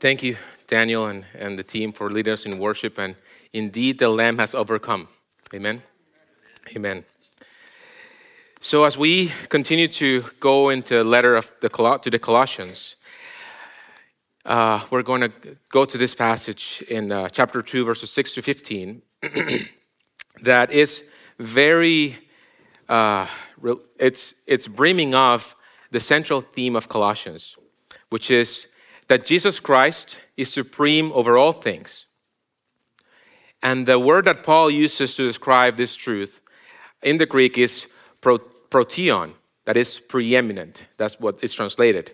Thank you, Daniel, and, and the team for leading us in worship. And indeed, the Lamb has overcome. Amen. Amen. So, as we continue to go into letter of the to the Colossians, uh, we're going to go to this passage in uh, chapter two, verses six to fifteen. that is very, uh, it's it's brimming of the central theme of Colossians, which is that Jesus Christ is supreme over all things. And the word that Paul uses to describe this truth in the Greek is pro, proteon, that is preeminent. That's what is translated,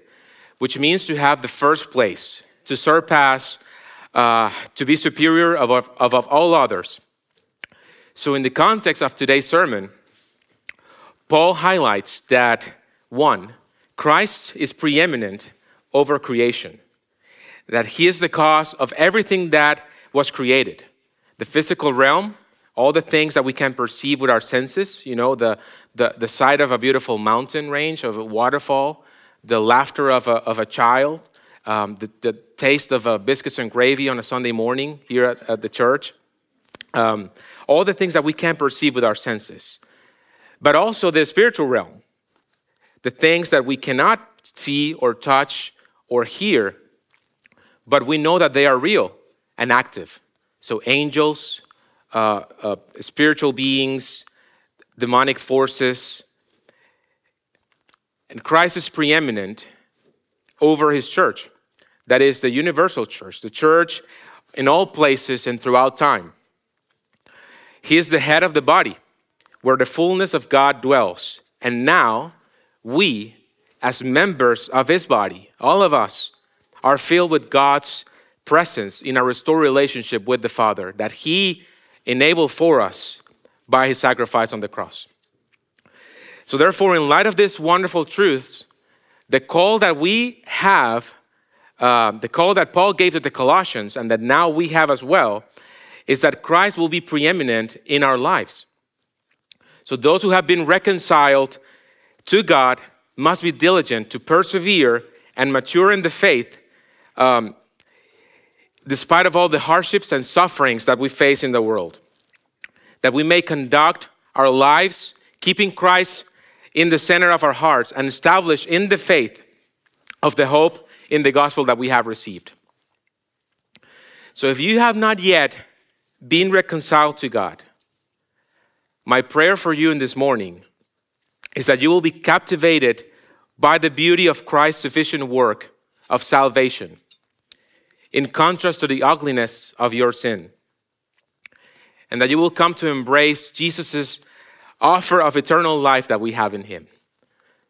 which means to have the first place, to surpass, uh, to be superior above, above all others. So, in the context of today's sermon, Paul highlights that one, Christ is preeminent over creation that He is the cause of everything that was created the physical realm, all the things that we can perceive with our senses, you know, the, the, the sight of a beautiful mountain range, of a waterfall, the laughter of a, of a child, um, the, the taste of a biscuits and gravy on a Sunday morning here at, at the church, um, all the things that we can perceive with our senses. But also the spiritual realm, the things that we cannot see or touch or hear, but we know that they are real and active. So, angels, uh, uh, spiritual beings, demonic forces. And Christ is preeminent over his church. That is the universal church, the church in all places and throughout time. He is the head of the body, where the fullness of God dwells. And now, we, as members of his body, all of us, are filled with God's presence in our restored relationship with the Father that He enabled for us by His sacrifice on the cross. So, therefore, in light of this wonderful truth, the call that we have, uh, the call that Paul gave to the Colossians, and that now we have as well, is that Christ will be preeminent in our lives. So, those who have been reconciled to God must be diligent to persevere and mature in the faith um, despite of all the hardships and sufferings that we face in the world, that we may conduct our lives keeping Christ in the center of our hearts and establish in the faith of the hope in the gospel that we have received. So if you have not yet been reconciled to God, my prayer for you in this morning is that you will be captivated by the beauty of Christ's sufficient work of salvation in contrast to the ugliness of your sin. And that you will come to embrace Jesus' offer of eternal life that we have in him.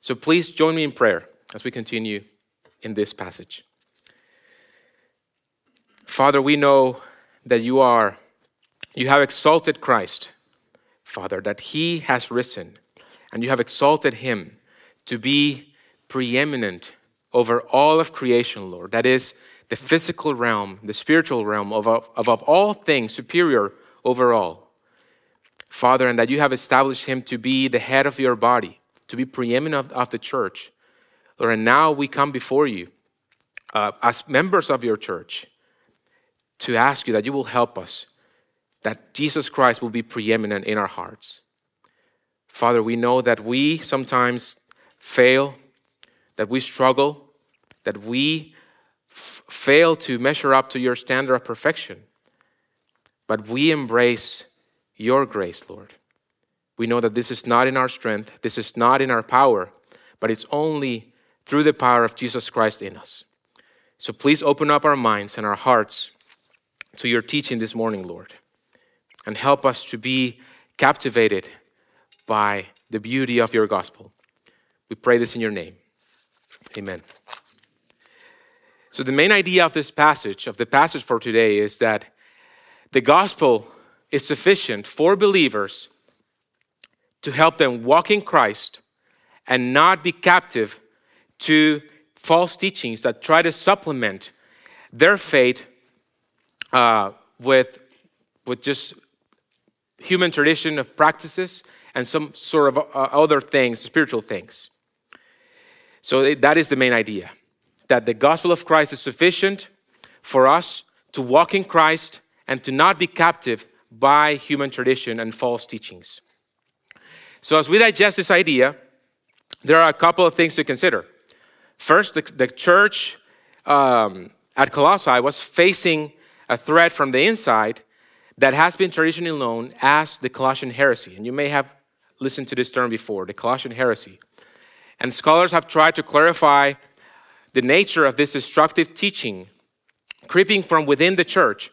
So please join me in prayer as we continue in this passage. Father, we know that you are, you have exalted Christ, Father, that he has risen, and you have exalted him to be preeminent over all of creation, Lord. That is, the physical realm, the spiritual realm, of, of all things, superior overall. Father, and that you have established him to be the head of your body, to be preeminent of, of the church. Lord, and now we come before you uh, as members of your church to ask you that you will help us, that Jesus Christ will be preeminent in our hearts. Father, we know that we sometimes fail, that we struggle, that we fail to measure up to your standard of perfection. But we embrace your grace, Lord. We know that this is not in our strength, this is not in our power, but it's only through the power of Jesus Christ in us. So please open up our minds and our hearts to your teaching this morning, Lord, and help us to be captivated by the beauty of your gospel. We pray this in your name. Amen. So, the main idea of this passage, of the passage for today, is that the gospel is sufficient for believers to help them walk in Christ and not be captive to false teachings that try to supplement their faith uh, with, with just human tradition of practices and some sort of uh, other things, spiritual things. So that is the main idea that the gospel of Christ is sufficient for us to walk in Christ and to not be captive by human tradition and false teachings. So, as we digest this idea, there are a couple of things to consider. First, the, the church um, at Colossae was facing a threat from the inside that has been traditionally known as the Colossian heresy. And you may have listened to this term before the Colossian heresy. And scholars have tried to clarify the nature of this destructive teaching creeping from within the church.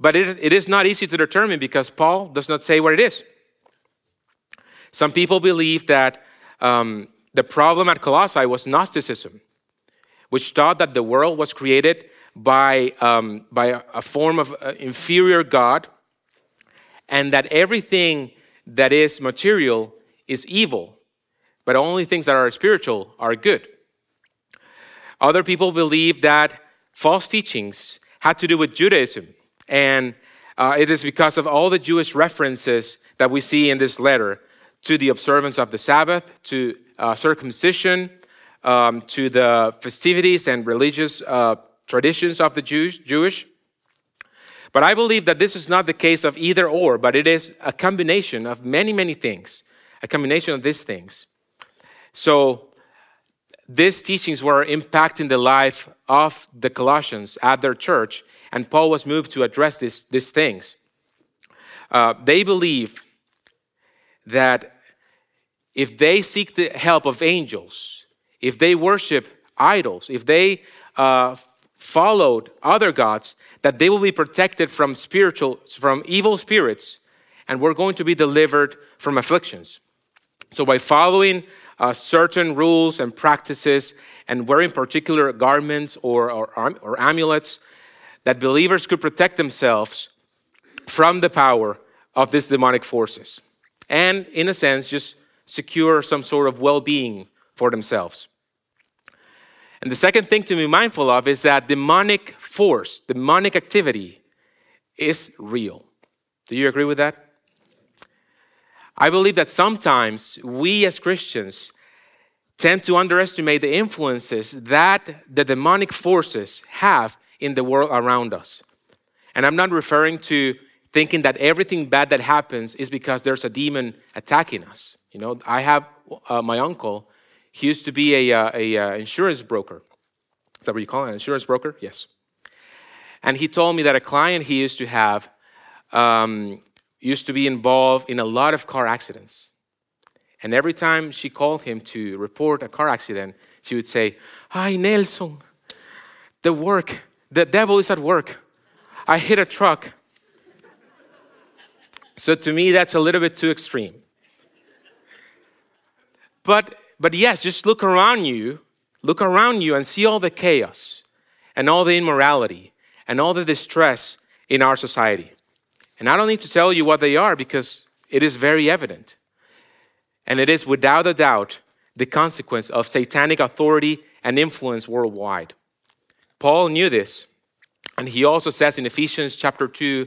But it, it is not easy to determine because Paul does not say what it is. Some people believe that um, the problem at Colossae was Gnosticism, which taught that the world was created by, um, by a, form of uh, inferior God, and that everything that is material is evil, but only things that are spiritual are good. Other people believe that false teachings had to do with Judaism, and uh, it is because of all the Jewish references that we see in this letter to the observance of the Sabbath, to uh, circumcision, um, to the festivities and religious uh, traditions of the Jews, Jewish. But I believe that this is not the case of either or, but it is a combination of many, many things, a combination of these things. So these teachings were impacting the life of the Colossians at their church, and Paul was moved to address this, these things. Uh, they believe that if they seek the help of angels, if they worship idols, if they uh, followed other gods, that they will be protected from spiritual, from evil spirits, and we're going to be delivered from afflictions. So by following uh, certain rules and practices and wearing particular garments or, or, or amulets, that believers could protect themselves from the power of these demonic forces. And in a sense, just secure some sort of well being for themselves. And the second thing to be mindful of is that demonic force, demonic activity is real. Do you agree with that? I believe that sometimes we as Christians tend to underestimate the influences that the demonic forces have in the world around us. And I'm not referring to thinking that everything bad that happens is because there's a demon attacking us. You know, I have uh, my uncle he used to be a, uh, a, uh, insurance broker. Is that what you call it? An insurance broker? Yes. And he told me that a client he used to have um, used to be involved in a lot of car accidents. And every time she called him to report a car accident, she would say, Hi, Nelson, the work, the devil is at work. I hit a truck. So to me, that's a little bit too extreme. But but yes, just look around you, look around you and see all the chaos and all the immorality and all the distress in our society. And I don't need to tell you what they are because it is very evident. And it is without a doubt the consequence of satanic authority and influence worldwide. Paul knew this, and he also says in Ephesians chapter 2,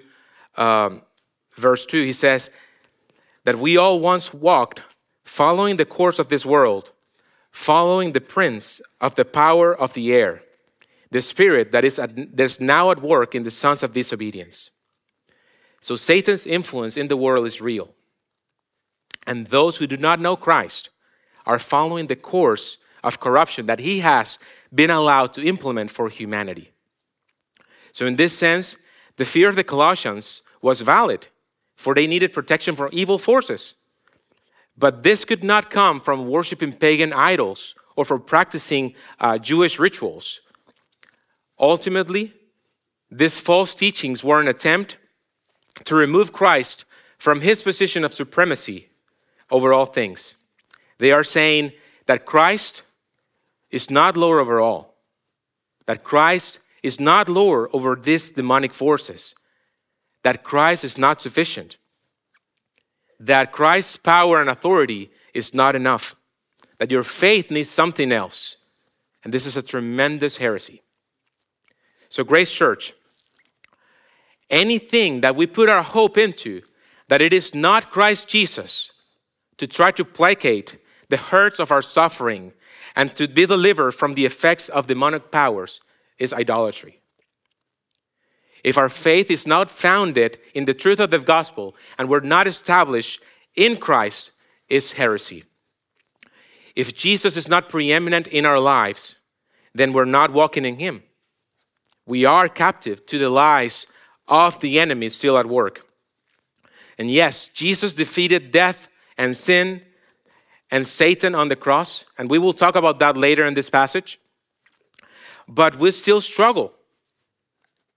um, verse 2, he says that we all once walked following the course of this world, following the prince of the power of the air, the spirit that is, at, that is now at work in the sons of disobedience. So Satan's influence in the world is real. And those who do not know Christ are following the course of corruption that he has been allowed to implement for humanity. So, in this sense, the fear of the Colossians was valid, for they needed protection from evil forces. But this could not come from worshiping pagan idols or from practicing uh, Jewish rituals. Ultimately, these false teachings were an attempt to remove Christ from his position of supremacy over all things. They are saying that Christ is not Lord over all, that Christ is not Lord over these demonic forces, that Christ is not sufficient, that Christ's power and authority is not enough, that your faith needs something else. And this is a tremendous heresy. So, Grace Church, anything that we put our hope into, that it is not Christ Jesus to try to placate the hurts of our suffering and to be delivered from the effects of demonic powers, is idolatry. if our faith is not founded in the truth of the gospel and we're not established in Christ, is heresy. If Jesus is not preeminent in our lives, then we're not walking in Him. We are captive to the lies of the enemy still at work. And yes, Jesus defeated death and sin and Satan on the cross, and we will talk about that later in this passage. But we still struggle.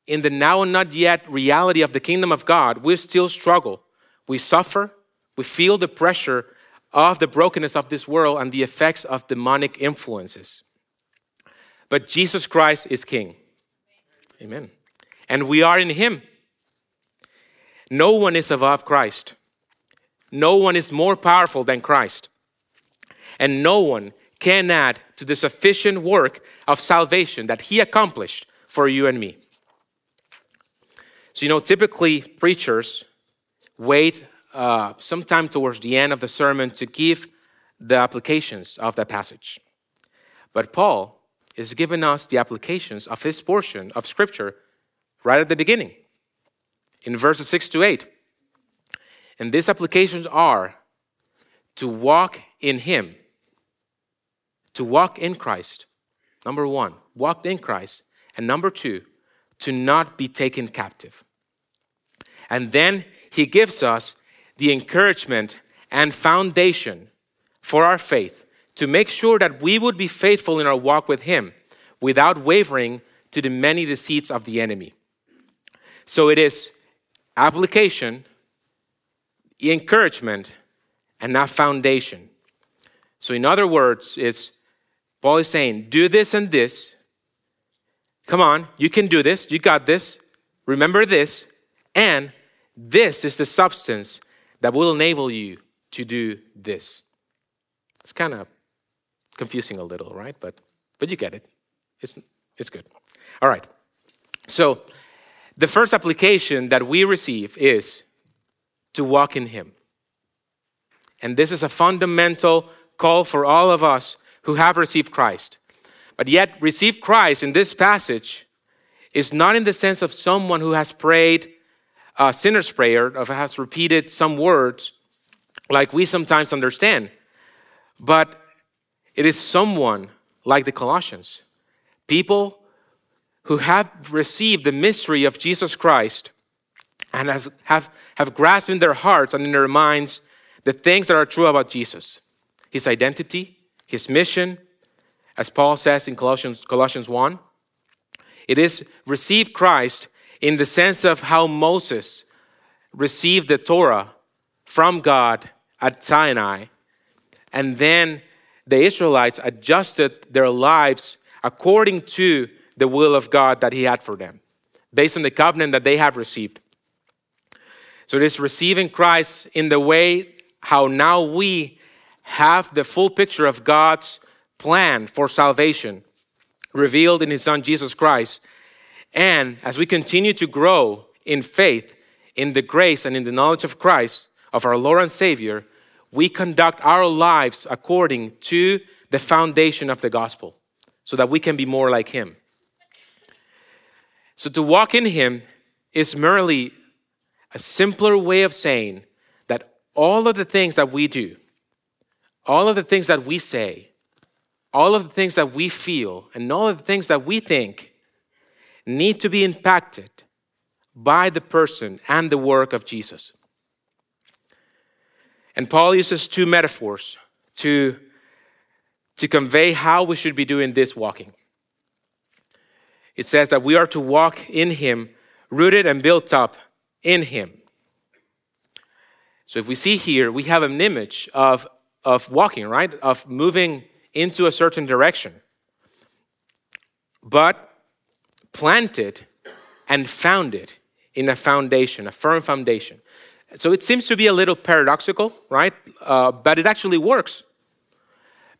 In the now and not yet reality of the kingdom of God, we still struggle. We suffer, we feel the pressure of the brokenness of this world and the effects of demonic influences. But Jesus Christ is King. Amen. And we are in Him. No one is above Christ. No one is more powerful than Christ. And no one can add to the sufficient work of salvation that He accomplished for you and me. So, you know, typically preachers wait uh, sometime towards the end of the sermon to give the applications of that passage. But Paul is giving us the applications of his portion of Scripture right at the beginning, in verses 6 to 8. And these applications are to walk in Him, to walk in Christ. Number one, walk in Christ. And number two, to not be taken captive. And then he gives us the encouragement and foundation for our faith to make sure that we would be faithful in our walk with Him without wavering to the many deceits of the enemy. So it is application, encouragement, and not foundation. So, in other words, it's Paul is saying, do this and this. Come on, you can do this. You got this. Remember this. And this is the substance that will enable you to do this. It's kind of confusing a little, right? But but you get it. It's it's good. All right. So the first application that we receive is to walk in him. And this is a fundamental call for all of us who have received Christ. But yet, receive Christ in this passage is not in the sense of someone who has prayed a sinner's prayer, of has repeated some words like we sometimes understand, but it is someone like the Colossians, people who have received the mystery of Jesus Christ and has, have, have grasped in their hearts and in their minds the things that are true about Jesus his identity, his mission, as Paul says in Colossians, Colossians 1. It is receive Christ in the sense of how Moses received the Torah from God at Sinai, and then the Israelites adjusted their lives according to the will of God that He had for them, based on the covenant that they have received. So it is receiving Christ in the way how now we have the full picture of God's plan for salvation revealed in His Son Jesus Christ. And as we continue to grow in faith, in the grace, and in the knowledge of Christ, of our Lord and Savior, we conduct our lives according to the foundation of the gospel so that we can be more like Him. So to walk in Him is merely a simpler way of saying that all of the things that we do, all of the things that we say, all of the things that we feel, and all of the things that we think need to be impacted by the person and the work of Jesus. And Paul uses two metaphors to, to convey how we should be doing this walking. It says that we are to walk in Him, rooted and built up in Him. So if we see here, we have an image of, of walking, right? Of moving into a certain direction. But planted and founded in a foundation, a firm foundation. So it seems to be a little paradoxical, right? Uh, but it actually works.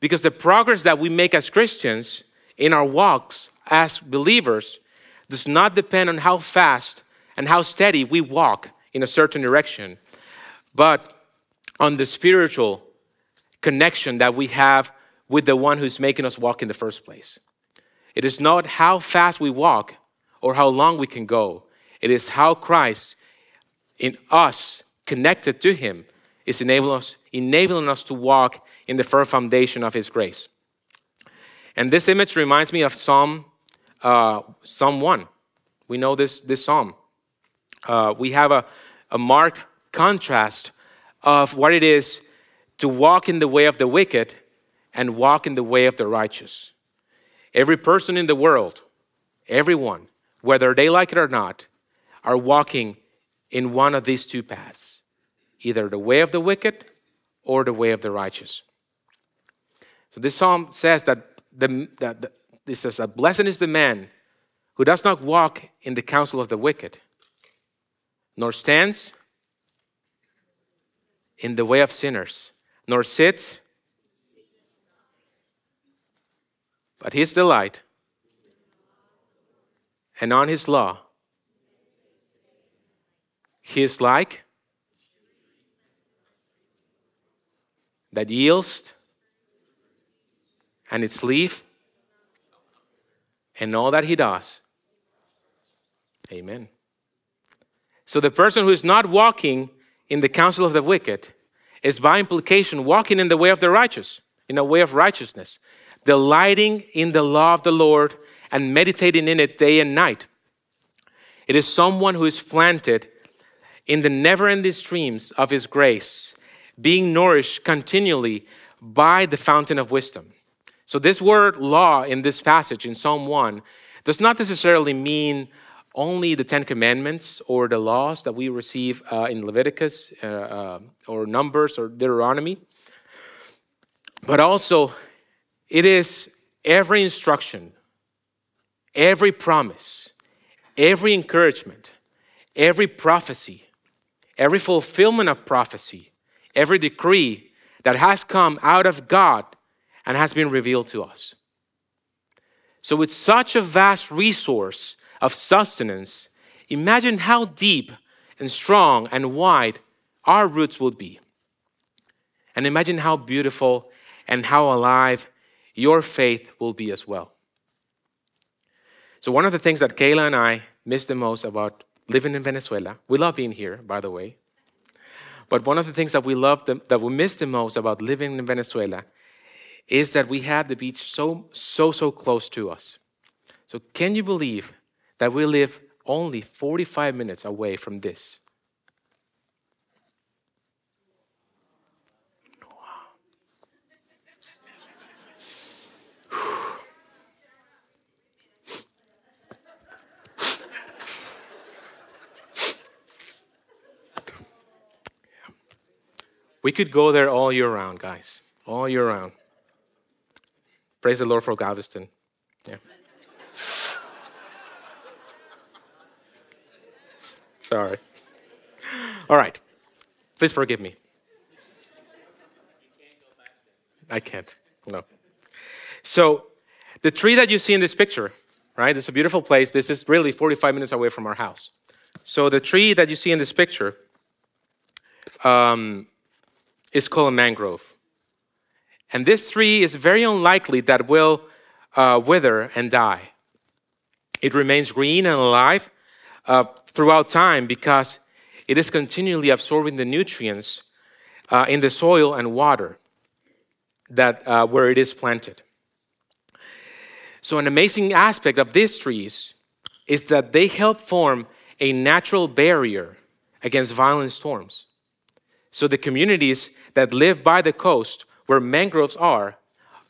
Because the progress that we make as Christians in our walks as believers does not depend on how fast and how steady we walk in a certain direction, but on the spiritual connection that we have with the one who's making us walk in the first place. It is not how fast we walk or how long we can go, It is how Christ in us, connected to Him, is enabling us, enabling us to walk in the firm foundation of His grace. And this image reminds me of Psalm, uh, Psalm 1. We know this, this psalm. Uh, we have a, a marked contrast of what it is to walk in the way of the wicked and walk in the way of the righteous. Every person in the world, everyone, whether they like it or not, are walking in one of these two paths either the way of the wicked or the way of the righteous. So this psalm says that, the, that the, this says that blessed is the man who does not walk in the counsel of the wicked, nor stands in the way of sinners, nor sits, but his delight, and on his law he is like that yields and its leaf and all that he does. Amen. So the person who is not walking in the counsel of the wicked is by implication walking in the way of the righteous, in a way of righteousness, delighting in the law of the Lord and meditating in it day and night. It is someone who is planted in the never ending streams of His grace, being nourished continually by the fountain of wisdom. So, this word law in this passage in Psalm 1 does not necessarily mean only the Ten Commandments or the laws that we receive uh, in Leviticus uh, uh, or Numbers or Deuteronomy, but also it is every instruction, every promise, every encouragement, every prophecy, every fulfillment of prophecy, every decree that has come out of God and has been revealed to us. So, with such a vast resource of sustenance, imagine how deep and strong and wide our roots would be. And imagine how beautiful and how alive your faith will be as well. So, one of the things that Kayla and I miss the most about living in Venezuela. We love being here, by the way. But one of the things that we love, the, that we miss the most about living in Venezuela is that we have the beach so, so, so close to us. So, can you believe that we live only 45 minutes away from this? We could go there all year round, guys, all year round. Praise the Lord for Galveston. Yeah. Sorry. All right. Please forgive me. I can't. No. So, the tree that you see in this picture, right? It's a beautiful place. This is really 45 minutes away from our house. So, the tree that you see in this picture, um, is called a mangrove. And this tree is very unlikely that will uh, wither and die. It remains green and alive uh, throughout time because it is continually absorbing the nutrients uh, in the soil and water that uh, where it is planted. So, an amazing aspect of these trees is that they help form a natural barrier against violent storms. So, the communities that live by the coast where mangroves are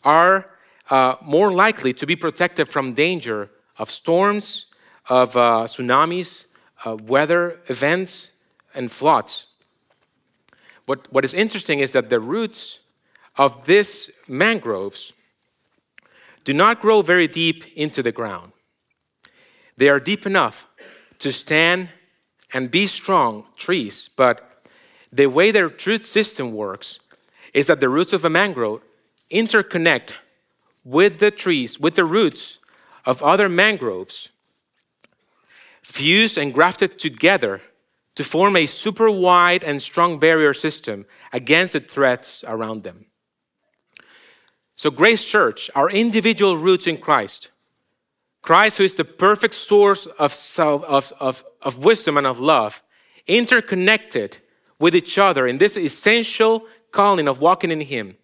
are uh, more likely to be protected from danger of storms, of uh, tsunamis, uh, weather events, and floods. What, what is interesting is that the roots of these mangroves do not grow very deep into the ground. They are deep enough to stand and be strong trees, but the way their root system works is that the roots of a mangrove interconnect with the trees, with the roots of other mangroves, fused and grafted together to form a super wide and strong barrier system against the threats around them. So, Grace Church, our individual roots in Christ, Christ, who is the perfect source of, self, of, of, of wisdom and of love, interconnected with each other in this essential calling of walking in Him,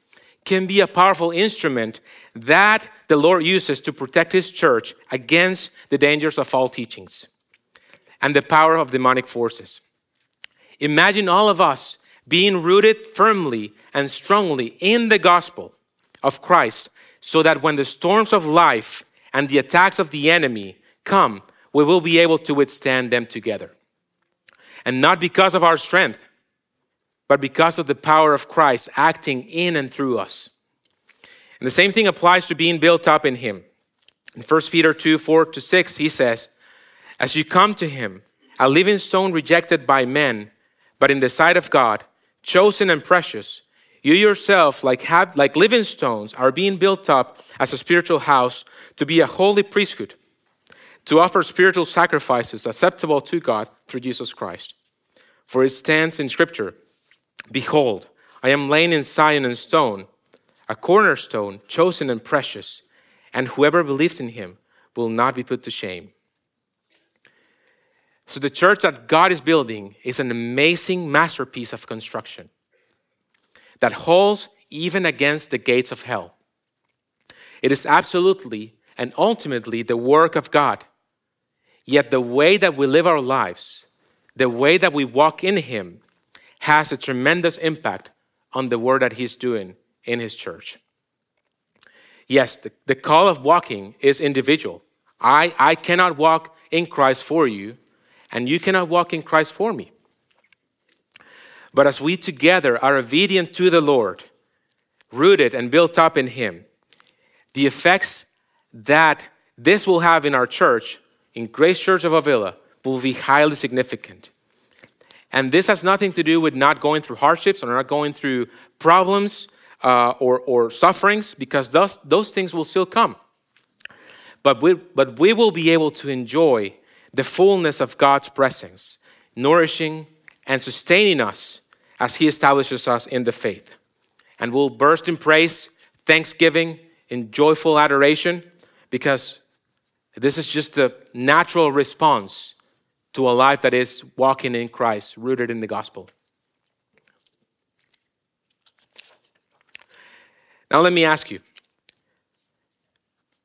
can be a powerful instrument that the Lord uses to protect His church against the dangers of false teachings and the power of demonic forces. Imagine all of us being rooted firmly and strongly in the gospel of Christ, so that when the storms of life and the attacks of the enemy come, we will be able to withstand them together. And not because of our strength, but because of the power of Christ acting in and through us. And the same thing applies to being built up in Him. In 1 Peter 2 4 to 6, he says, As you come to Him, a living stone rejected by men, but in the sight of God, chosen and precious, you yourself, like, have, like living stones, are being built up as a spiritual house to be a holy priesthood, to offer spiritual sacrifices acceptable to God through Jesus Christ. For it stands in Scripture Behold, I am laying in Zion in stone, a cornerstone, chosen and precious, and whoever believes in him will not be put to shame. So, the church that God is building is an amazing masterpiece of construction that holds even against the gates of hell. It is absolutely and ultimately the work of God. Yet, the way that we live our lives, the way that we walk in Him, has a tremendous impact on the work that he's doing in his church. Yes, the, the call of walking is individual. I, I cannot walk in Christ for you, and you cannot walk in Christ for me. But as we together are obedient to the Lord, rooted and built up in Him, the effects that this will have in our church, in Grace Church of Avila, will be highly significant. And this has nothing to do with not going through hardships or not going through problems uh, or, or sufferings, because those, those things will still come. But we, but we will be able to enjoy the fullness of God's blessings, nourishing and sustaining us as He establishes us in the faith. And we'll burst in praise, thanksgiving, in joyful adoration, because this is just the natural response to a life that is walking in Christ, rooted in the gospel. Now, let me ask you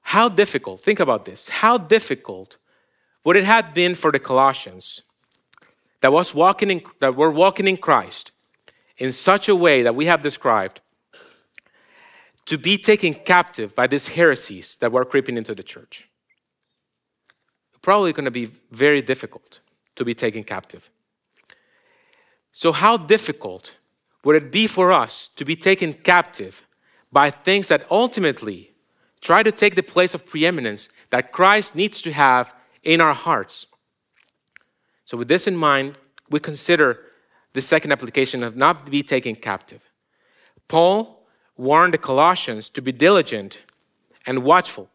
how difficult, think about this, how difficult would it have been for the Colossians that, was walking in, that were walking in Christ in such a way that we have described to be taken captive by these heresies that were creeping into the church? Probably going to be very difficult to be taken captive. So, how difficult would it be for us to be taken captive by things that ultimately try to take the place of preeminence that Christ needs to have in our hearts? So, with this in mind, we consider the second application of not be taken captive. Paul warned the Colossians to be diligent and watchful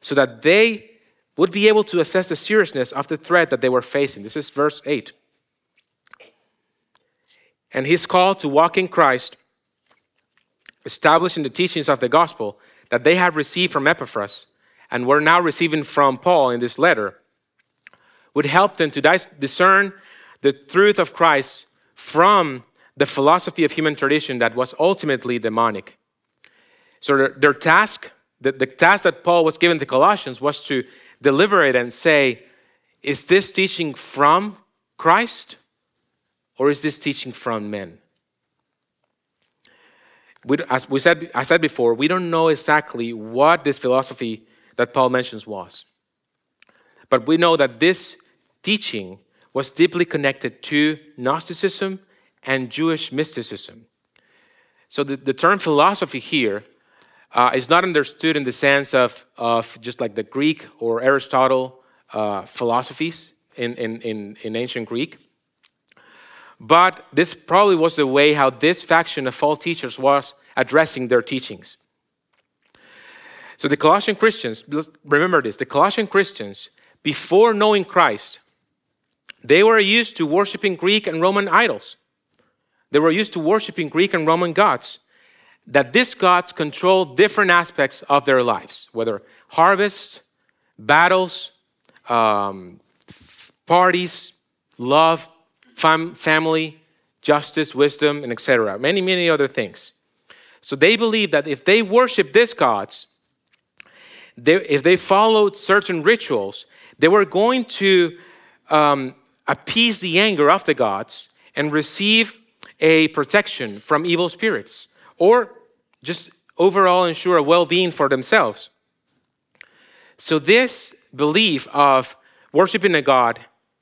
so that they would be able to assess the seriousness of the threat that they were facing. This is verse 8. And his call to walk in Christ, establishing the teachings of the gospel that they had received from Epaphras and were now receiving from Paul in this letter, would help them to discern the truth of Christ from the philosophy of human tradition that was ultimately demonic. So their, their task, the, the task that Paul was given to Colossians was to deliver it and say, is this teaching from Christ or is this teaching from men? We, as we said, I said before, we don't know exactly what this philosophy that Paul mentions was. But we know that this teaching was deeply connected to Gnosticism and Jewish mysticism. So the, the term philosophy here uh, is not understood in the sense of, of just like the Greek or Aristotle uh, philosophies in, in, in, in ancient Greek. But this probably was the way how this faction of false teachers was addressing their teachings. So the Colossian Christians, remember this, the Colossian Christians, before knowing Christ, they were used to worshiping Greek and Roman idols. They were used to worshiping Greek and Roman gods that these gods control different aspects of their lives, whether harvest, battles, um, parties, love, fam- family, justice, wisdom, and etc. Many, many other things. So they believe that if they worship these gods, they, if they followed certain rituals, they were going to um, appease the anger of the gods and receive a protection from evil spirits, or just overall ensure a well being for themselves. So, this belief of worshiping a God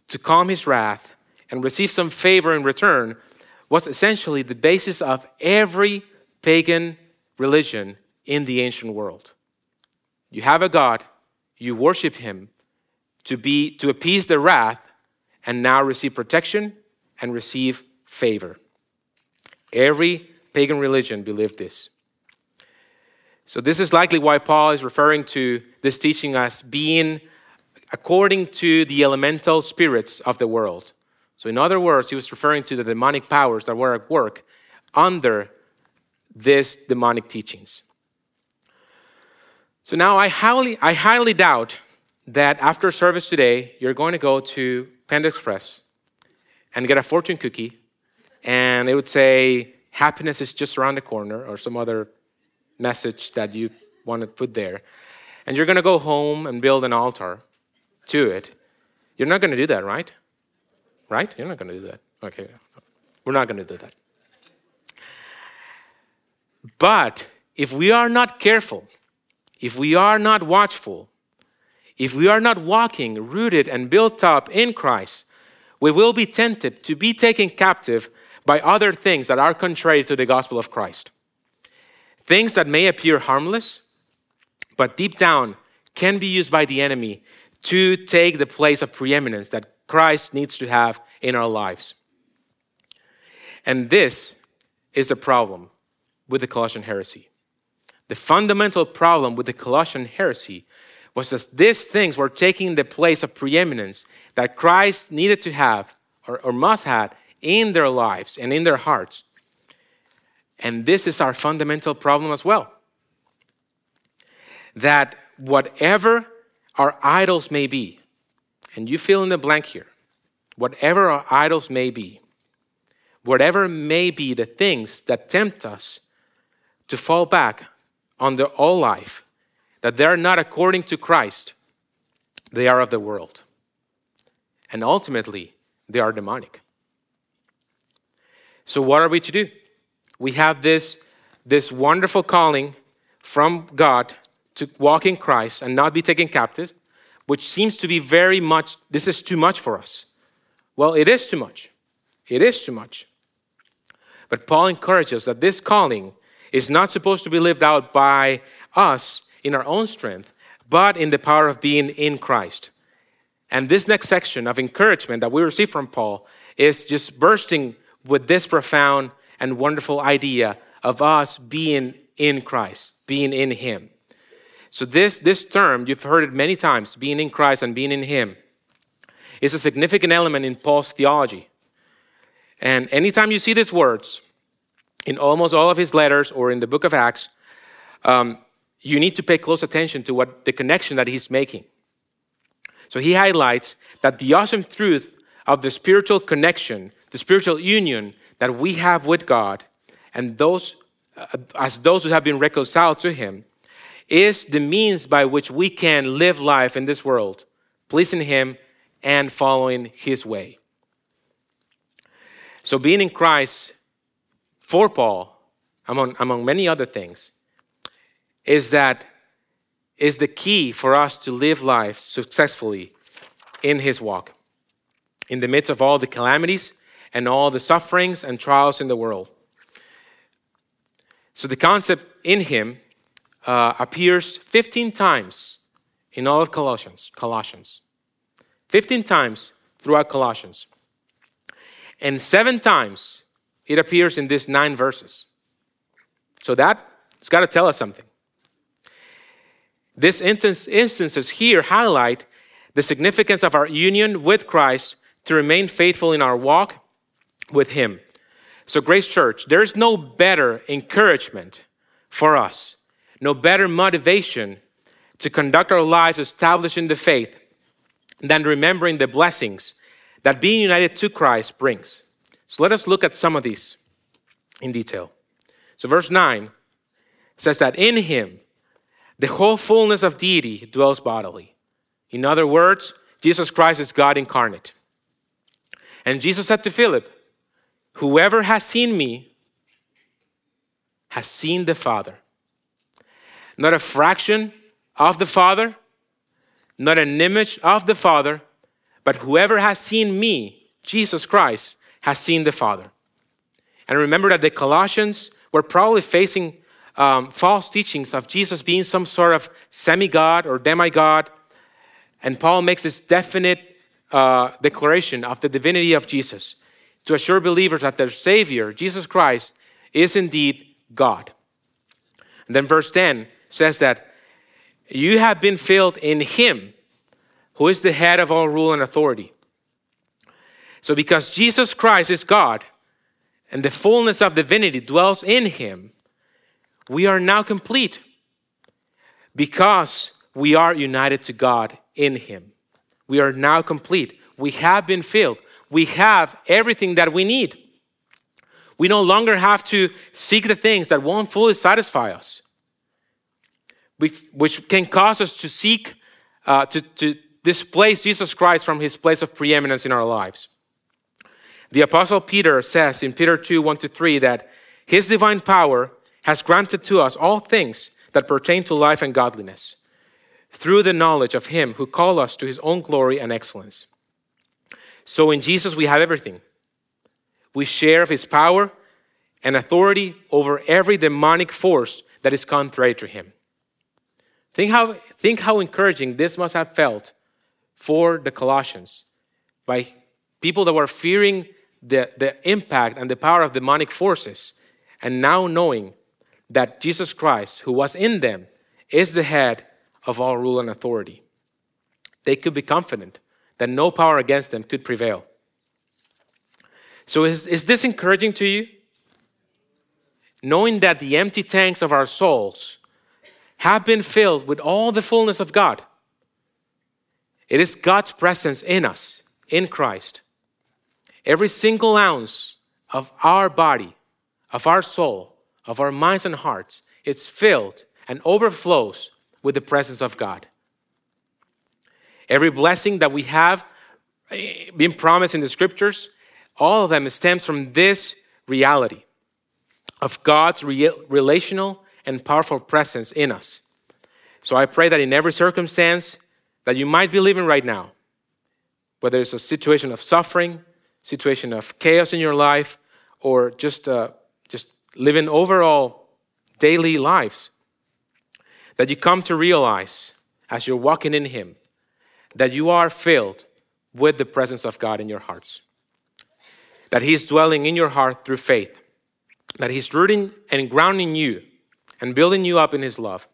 to calm his wrath and receive some favor in return was essentially the basis of every pagan religion in the ancient world. You have a God, you worship him to be to appease the wrath and now receive protection and receive favor. Every pagan religion believed this. So, this is likely why Paul is referring to this teaching as being according to the elemental spirits of the world. So, in other words, he was referring to the demonic powers that were at work under these demonic teachings. So, now I highly, I highly doubt that after service today, you're going to go to Panda Express and get a fortune cookie, and it would say, Happiness is just around the corner, or some other message that you want to put there. And you're going to go home and build an altar to it. You're not going to do that, right? Right? You're not going to do that. Okay. We're not going to do that. But if we are not careful, if we are not watchful, if we are not walking rooted and built up in Christ, we will be tempted to be taken captive by other things that are contrary to the gospel of Christ. Things that may appear harmless, but deep down can be used by the enemy to take the place of preeminence that Christ needs to have in our lives. And this is the problem with the Colossian heresy. The fundamental problem with the Colossian heresy was that these things were taking the place of preeminence that Christ needed to have or, or must have in their lives and in their hearts. And this is our fundamental problem as well. That whatever our idols may be, and you fill in the blank here, whatever our idols may be, whatever may be the things that tempt us to fall back on the all life that they are not according to Christ, they are of the world. And ultimately, they are demonic. So, what are we to do? We have this, this wonderful calling from God to walk in Christ and not be taken captive, which seems to be very much, this is too much for us. Well, it is too much. It is too much. But Paul encourages that this calling is not supposed to be lived out by us in our own strength, but in the power of being in Christ. And this next section of encouragement that we receive from Paul is just bursting with this profound and wonderful idea of us being in Christ, being in Him. So, this, this term, you've heard it many times, being in Christ and being in Him, is a significant element in Paul's theology. And anytime you see these words in almost all of his letters or in the book of Acts, um, you need to pay close attention to what the connection that he's making. So he highlights that the awesome truth of the spiritual connection, the spiritual union that we have with God, and those uh, as those who have been reconciled to him, is the means by which we can live life in this world, pleasing him and following his way. So being in Christ for Paul, among, among many other things, is that is the key for us to live life successfully in his walk in the midst of all the calamities and all the sufferings and trials in the world. So the concept in him uh, appears 15 times in all of colossians colossians. 15 times throughout colossians. And seven times it appears in these nine verses. So that it's got to tell us something. These instances here highlight the significance of our union with Christ to remain faithful in our walk with Him. So, Grace Church, there's no better encouragement for us, no better motivation to conduct our lives establishing the faith than remembering the blessings that being united to Christ brings. So let us look at some of these in detail. So, verse 9 says that in him the whole fullness of deity dwells bodily. In other words, Jesus Christ is God incarnate. And Jesus said to Philip, Whoever has seen me has seen the Father. Not a fraction of the Father, not an image of the Father, but whoever has seen me, Jesus Christ, has seen the Father. And remember that the Colossians were probably facing um, false teachings of Jesus being some sort of semi God or demigod. And Paul makes this definite uh, declaration of the divinity of Jesus to assure believers that their Savior, Jesus Christ, is indeed God. And then verse 10 says that you have been filled in Him who is the head of all rule and authority. So, because Jesus Christ is God and the fullness of divinity dwells in Him, we are now complete because we are united to God in Him. We are now complete. We have been filled. We have everything that we need. We no longer have to seek the things that won't fully satisfy us, which can cause us to seek, uh, to, to displace Jesus Christ from his place of preeminence in our lives. The Apostle Peter says in Peter 2 1 to 3 that his divine power has granted to us all things that pertain to life and godliness through the knowledge of him who called us to his own glory and excellence. So in Jesus, we have everything. We share of his power and authority over every demonic force that is contrary to him. Think how, think how encouraging this must have felt for the Colossians by people that were fearing the, the impact and the power of demonic forces, and now knowing that Jesus Christ, who was in them, is the head of all rule and authority. They could be confident that no power against them could prevail. So, is, is this encouraging to you? Knowing that the empty tanks of our souls have been filled with all the fullness of God. It is God's presence in us, in Christ. Every single ounce of our body, of our soul, of our minds and hearts, it's filled and overflows with the presence of God. Every blessing that we have eh, been promised in the scriptures, all of them stems from this reality of God's relational and powerful presence in us. So I pray that in every circumstance that you might be living right now, whether it's a situation of suffering, situation of chaos in your life, or just, uh, just living overall daily lives, that you come to realize as you're walking in Him that you are filled with the presence of God in your hearts. That He is dwelling in your heart through faith. That He's rooting and grounding you and building you up in His love.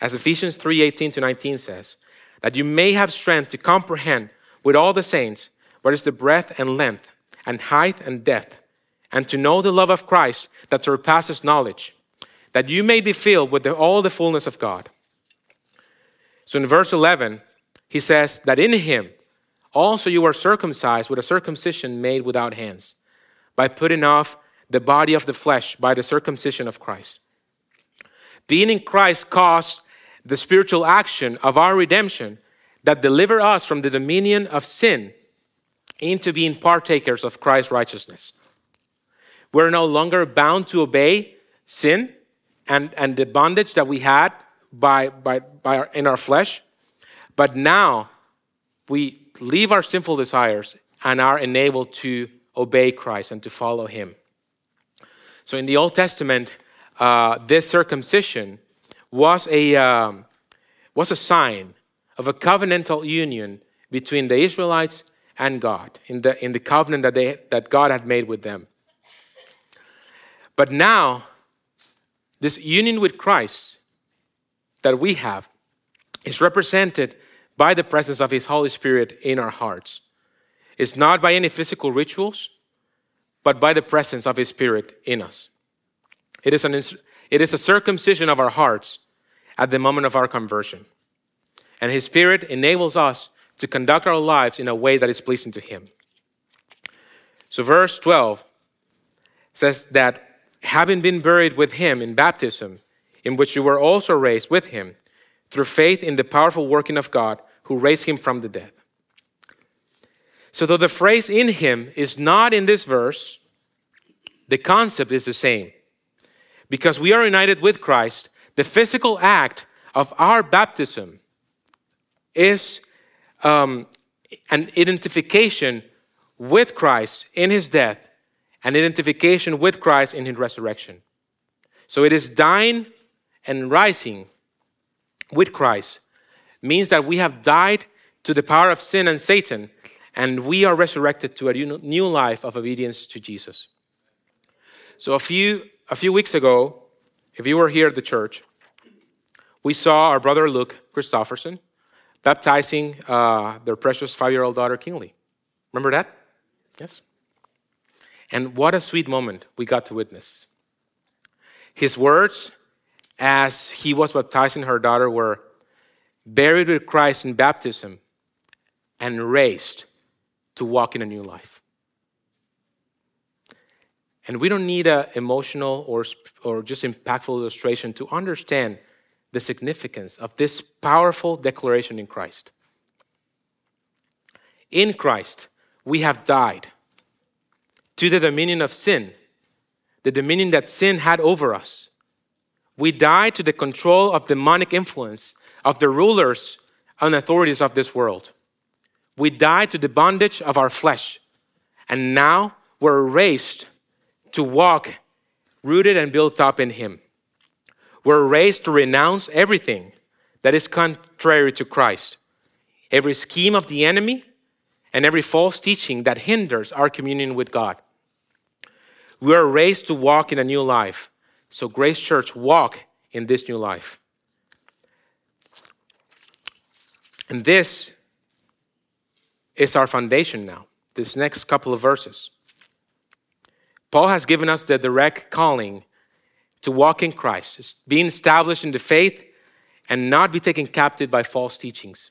As Ephesians 3 18 to 19 says, that you may have strength to comprehend with all the saints what is the breadth and length and height and depth, and to know the love of Christ that surpasses knowledge that you may be filled with the, all the fullness of God. So in verse 11, he says that in him also you are circumcised with a circumcision made without hands, by putting off the body of the flesh by the circumcision of Christ. Being in Christ caused the spiritual action of our redemption that deliver us from the dominion of sin into being partakers of Christ's righteousness. We're no longer bound to obey sin, and, and the bondage that we had by, by, by our, in our flesh. But now we leave our sinful desires and are enabled to obey Christ and to follow Him. So in the Old Testament, uh, this circumcision was a, um, was a sign of a covenantal union between the Israelites and God in the, in the covenant that, they, that God had made with them. But now, this union with Christ that we have is represented by the presence of His Holy Spirit in our hearts. It's not by any physical rituals, but by the presence of His Spirit in us. It is, an, it is a circumcision of our hearts at the moment of our conversion. and His Spirit enables us to conduct our lives in a way that is pleasing to Him. So, verse 12 says that having been buried with Him in baptism, in which you were also raised with Him through faith in the powerful working of God who raised Him from the dead. So, though the phrase in Him is not in this verse, the concept is the same. Because we are united with Christ, the physical act of our baptism is um, an identification with Christ in his death, an identification with Christ in his resurrection. So it is dying and rising with Christ means that we have died to the power of sin and Satan, and we are resurrected to a new life of obedience to Jesus. So a few a few weeks ago, if you were here at the church, we saw our brother Luke Christofferson baptizing uh, their precious five year old daughter, Kinley. Remember that? Yes. And what a sweet moment we got to witness. His words as he was baptizing her daughter were buried with Christ in baptism and raised to walk in a new life. And we don't need an emotional or, or just impactful illustration to understand the significance of this powerful declaration in Christ. In Christ, we have died to the dominion of sin, the dominion that sin had over us. We died to the control of demonic influence of the rulers and authorities of this world. We died to the bondage of our flesh. And now we're raised to walk rooted and built up in Him. We're raised to renounce everything that is contrary to Christ, every scheme of the enemy, and every false teaching that hinders our communion with God. We are raised to walk in a new life. So, Grace Church, walk in this new life. And this is our foundation now, this next couple of verses. Paul has given us the direct calling to walk in Christ, being established in the faith and not be taken captive by false teachings.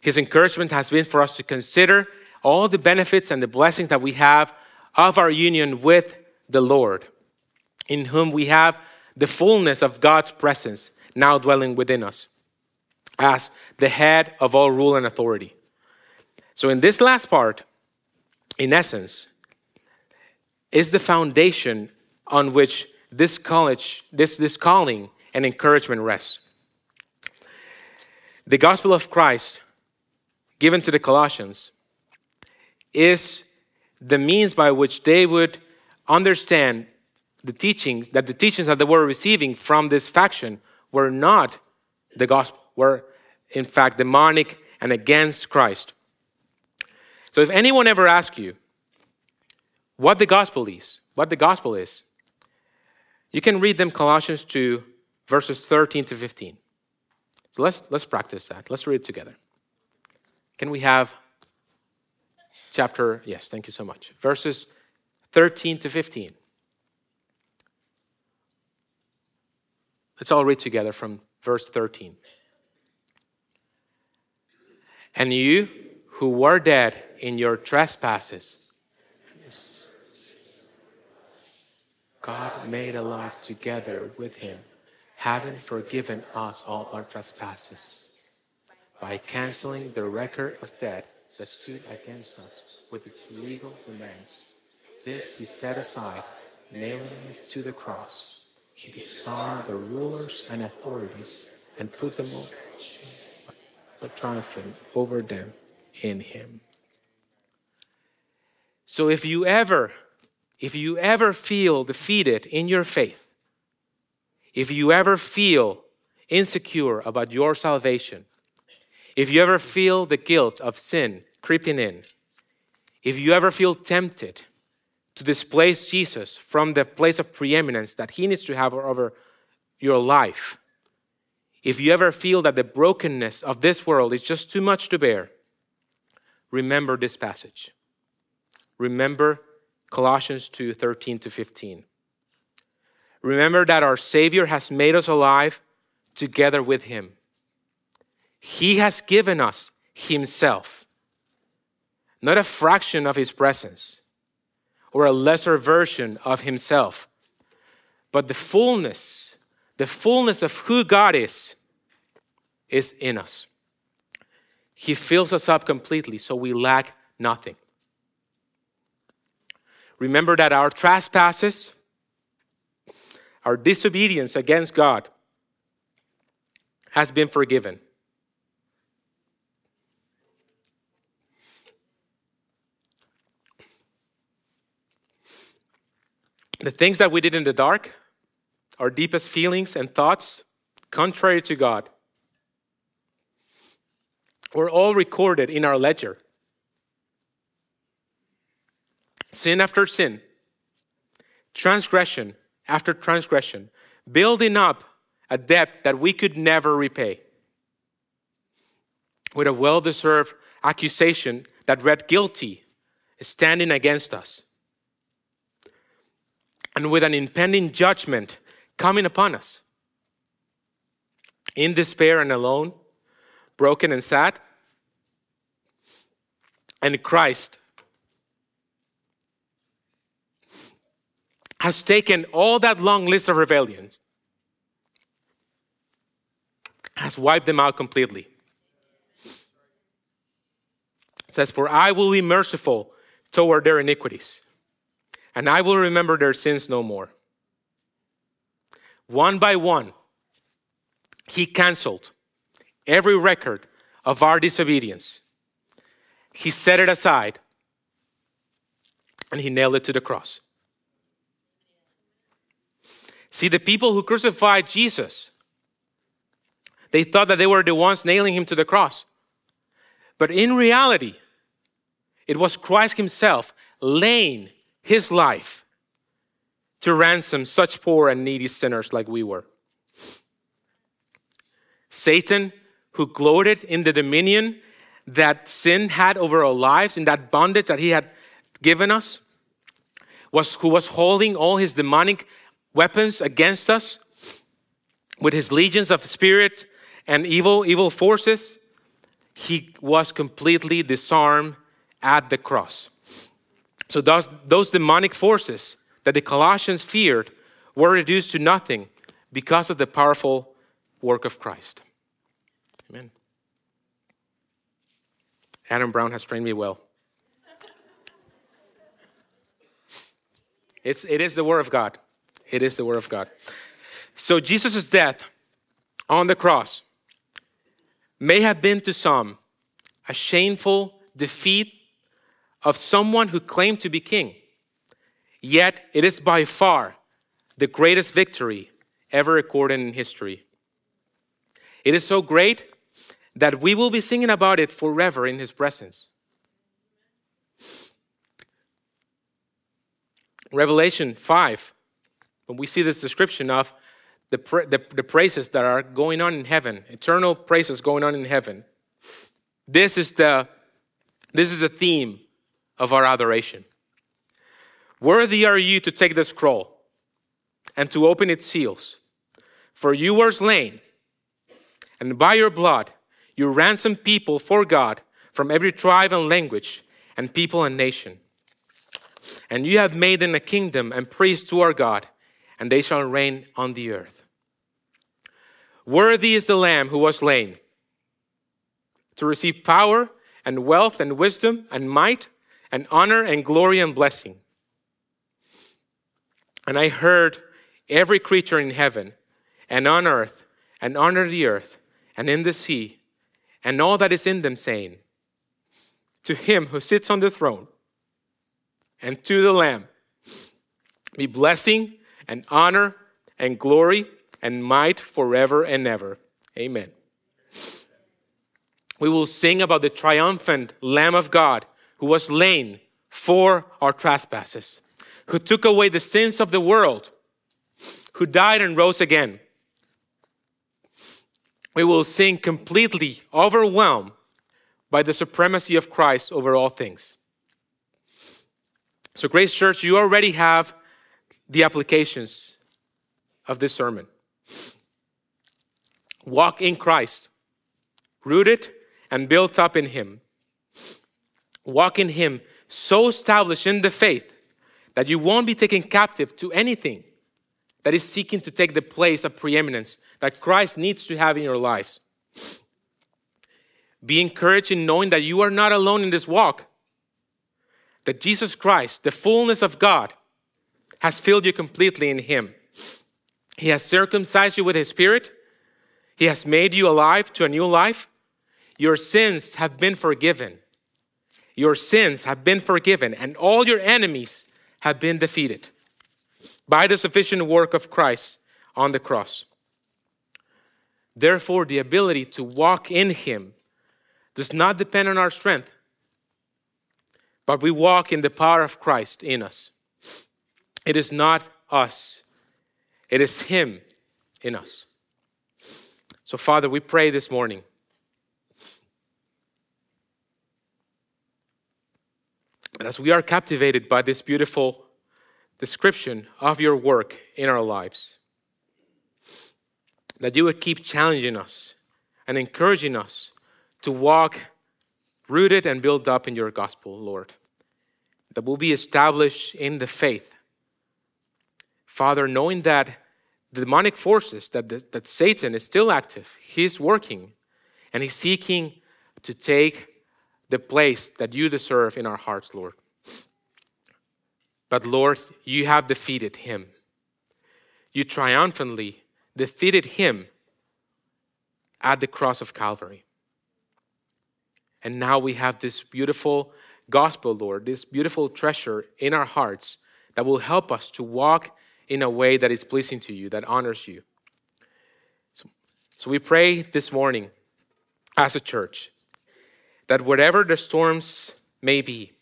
His encouragement has been for us to consider all the benefits and the blessings that we have of our union with the Lord, in whom we have the fullness of God's presence now dwelling within us as the head of all rule and authority. So, in this last part, in essence, is the foundation on which this college, this, this calling and encouragement rests. The gospel of Christ given to the Colossians is the means by which they would understand the teachings that the teachings that they were receiving from this faction were not the gospel, were in fact demonic and against Christ. So if anyone ever asks you what the gospel is, what the gospel is, you can read them Colossians 2, verses 13 to 15. So let's, let's practice that. Let's read it together. Can we have chapter? Yes, thank you so much. Verses 13 to 15. Let's all read together from verse 13. And you who were dead in your trespasses, God made alive together with him, having forgiven us all our trespasses, by canceling the record of debt that stood against us with its legal demands. This he set aside, nailing it to the cross. He disarmed the rulers and authorities and put them all, but triumphant over them in him. So if you ever if you ever feel defeated in your faith, if you ever feel insecure about your salvation, if you ever feel the guilt of sin creeping in, if you ever feel tempted to displace Jesus from the place of preeminence that he needs to have over your life, if you ever feel that the brokenness of this world is just too much to bear, remember this passage. Remember Colossians 2 13 to 15. Remember that our Savior has made us alive together with Him. He has given us Himself, not a fraction of His presence or a lesser version of Himself, but the fullness, the fullness of who God is, is in us. He fills us up completely so we lack nothing. Remember that our trespasses, our disobedience against God, has been forgiven. The things that we did in the dark, our deepest feelings and thoughts, contrary to God, were all recorded in our ledger. Sin after sin, transgression after transgression, building up a debt that we could never repay. With a well deserved accusation that read guilty standing against us. And with an impending judgment coming upon us. In despair and alone, broken and sad. And Christ has taken all that long list of rebellions has wiped them out completely. It says, For I will be merciful toward their iniquities, and I will remember their sins no more. One by one, he canceled every record of our disobedience. He set it aside and he nailed it to the cross. See, the people who crucified Jesus they thought that they were the ones nailing him to the cross. But in reality, it was Christ himself laying his life to ransom such poor and needy sinners like we were. Satan, who gloated in the dominion that sin had over our lives, in that bondage that he had given us, was who was holding all his demonic weapons against us with his legions of spirit and evil, evil forces, he was completely disarmed at the cross. So those, those demonic forces that the Colossians feared were reduced to nothing because of the powerful work of Christ. Amen. Adam Brown has trained me well. It's, it is the Word of God. It is the Word of God. So Jesus' death on the cross may have been to some a shameful defeat of someone who claimed to be king. Yet it is by far the greatest victory ever recorded in history. It is so great that we will be singing about it forever in his presence. Revelation 5, when we see this description of the, the, the praises that are going on in heaven, eternal praises going on in heaven. This is the, this is the theme of our adoration. Worthy are you to take the scroll and to open its seals. For you were slain, and by your blood you ransomed people for God from every tribe and language and people and nation. And you have made them a kingdom and priests to our God, and they shall reign on the earth. Worthy is the Lamb who was slain to receive power and wealth and wisdom and might and honor and glory and blessing. And I heard every creature in heaven and on earth and under the earth and in the sea and all that is in them saying, To him who sits on the throne and to the Lamb be blessing and honor and glory and might forever and ever. Amen. We will sing about the triumphant Lamb of God who was slain for our trespasses, who took away the sins of the world, who died and rose again. We will sing completely overwhelmed by the supremacy of Christ over all things. So, Grace Church, you already have the applications of this sermon. Walk in Christ. rooted and built up in Him. Walk in Him, so established in the faith that you won't be taken captive to anything that is seeking to take the place of preeminence that Christ needs to have in your lives. Be encouraged in knowing that you are not alone in this walk, that Jesus Christ, the fullness of God, has filled you completely in Him. He has circumcised you with His Spirit, He has made you alive to a new life. Your sins have been forgiven. Your sins have been forgiven, and all your enemies have been defeated by the sufficient work of Christ on the cross. Therefore, the ability to walk in Him does not depend on our strength, but we walk in the power of Christ in us. It is not us, it is Him in us. So, Father, we pray this morning. But as we are captivated by this beautiful description of your work in our lives, that you would keep challenging us and encouraging us to walk rooted and built up in your gospel, Lord. That we'll be established in the faith. Father, knowing that the demonic forces, that, the, that Satan is still active, he's working, and he's seeking to take the place that you deserve in our hearts, Lord. But Lord, you have defeated him. You triumphantly defeated him at the cross of Calvary. And now we have this beautiful gospel, Lord, this beautiful treasure in our hearts that will help us to walk in a way that is pleasing to you, that honors you. So, so we pray this morning as a church that whatever the storms may be,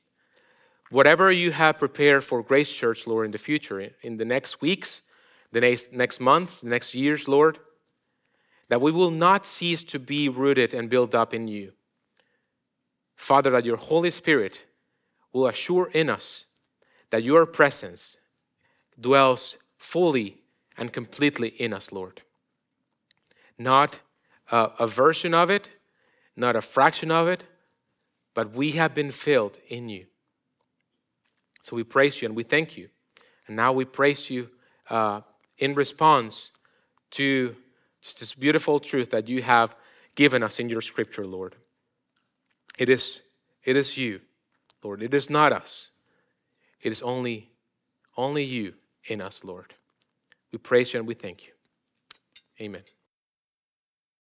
whatever you have prepared for Grace Church, Lord, in the future, in the next weeks, the next, next months, the next years, Lord, that we will not cease to be rooted and built up in you. Father, that your Holy Spirit will assure in us that your presence dwells fully and completely in us, Lord. Not a, a version of it, not a fraction of it, but we have been filled in you. So we praise you and we thank you. And now we praise you uh, in response to just this beautiful truth that you have given us in your scripture, Lord. It is, it is you, Lord. It is not us. It is only, only you in us, Lord. We praise you and we thank you. Amen.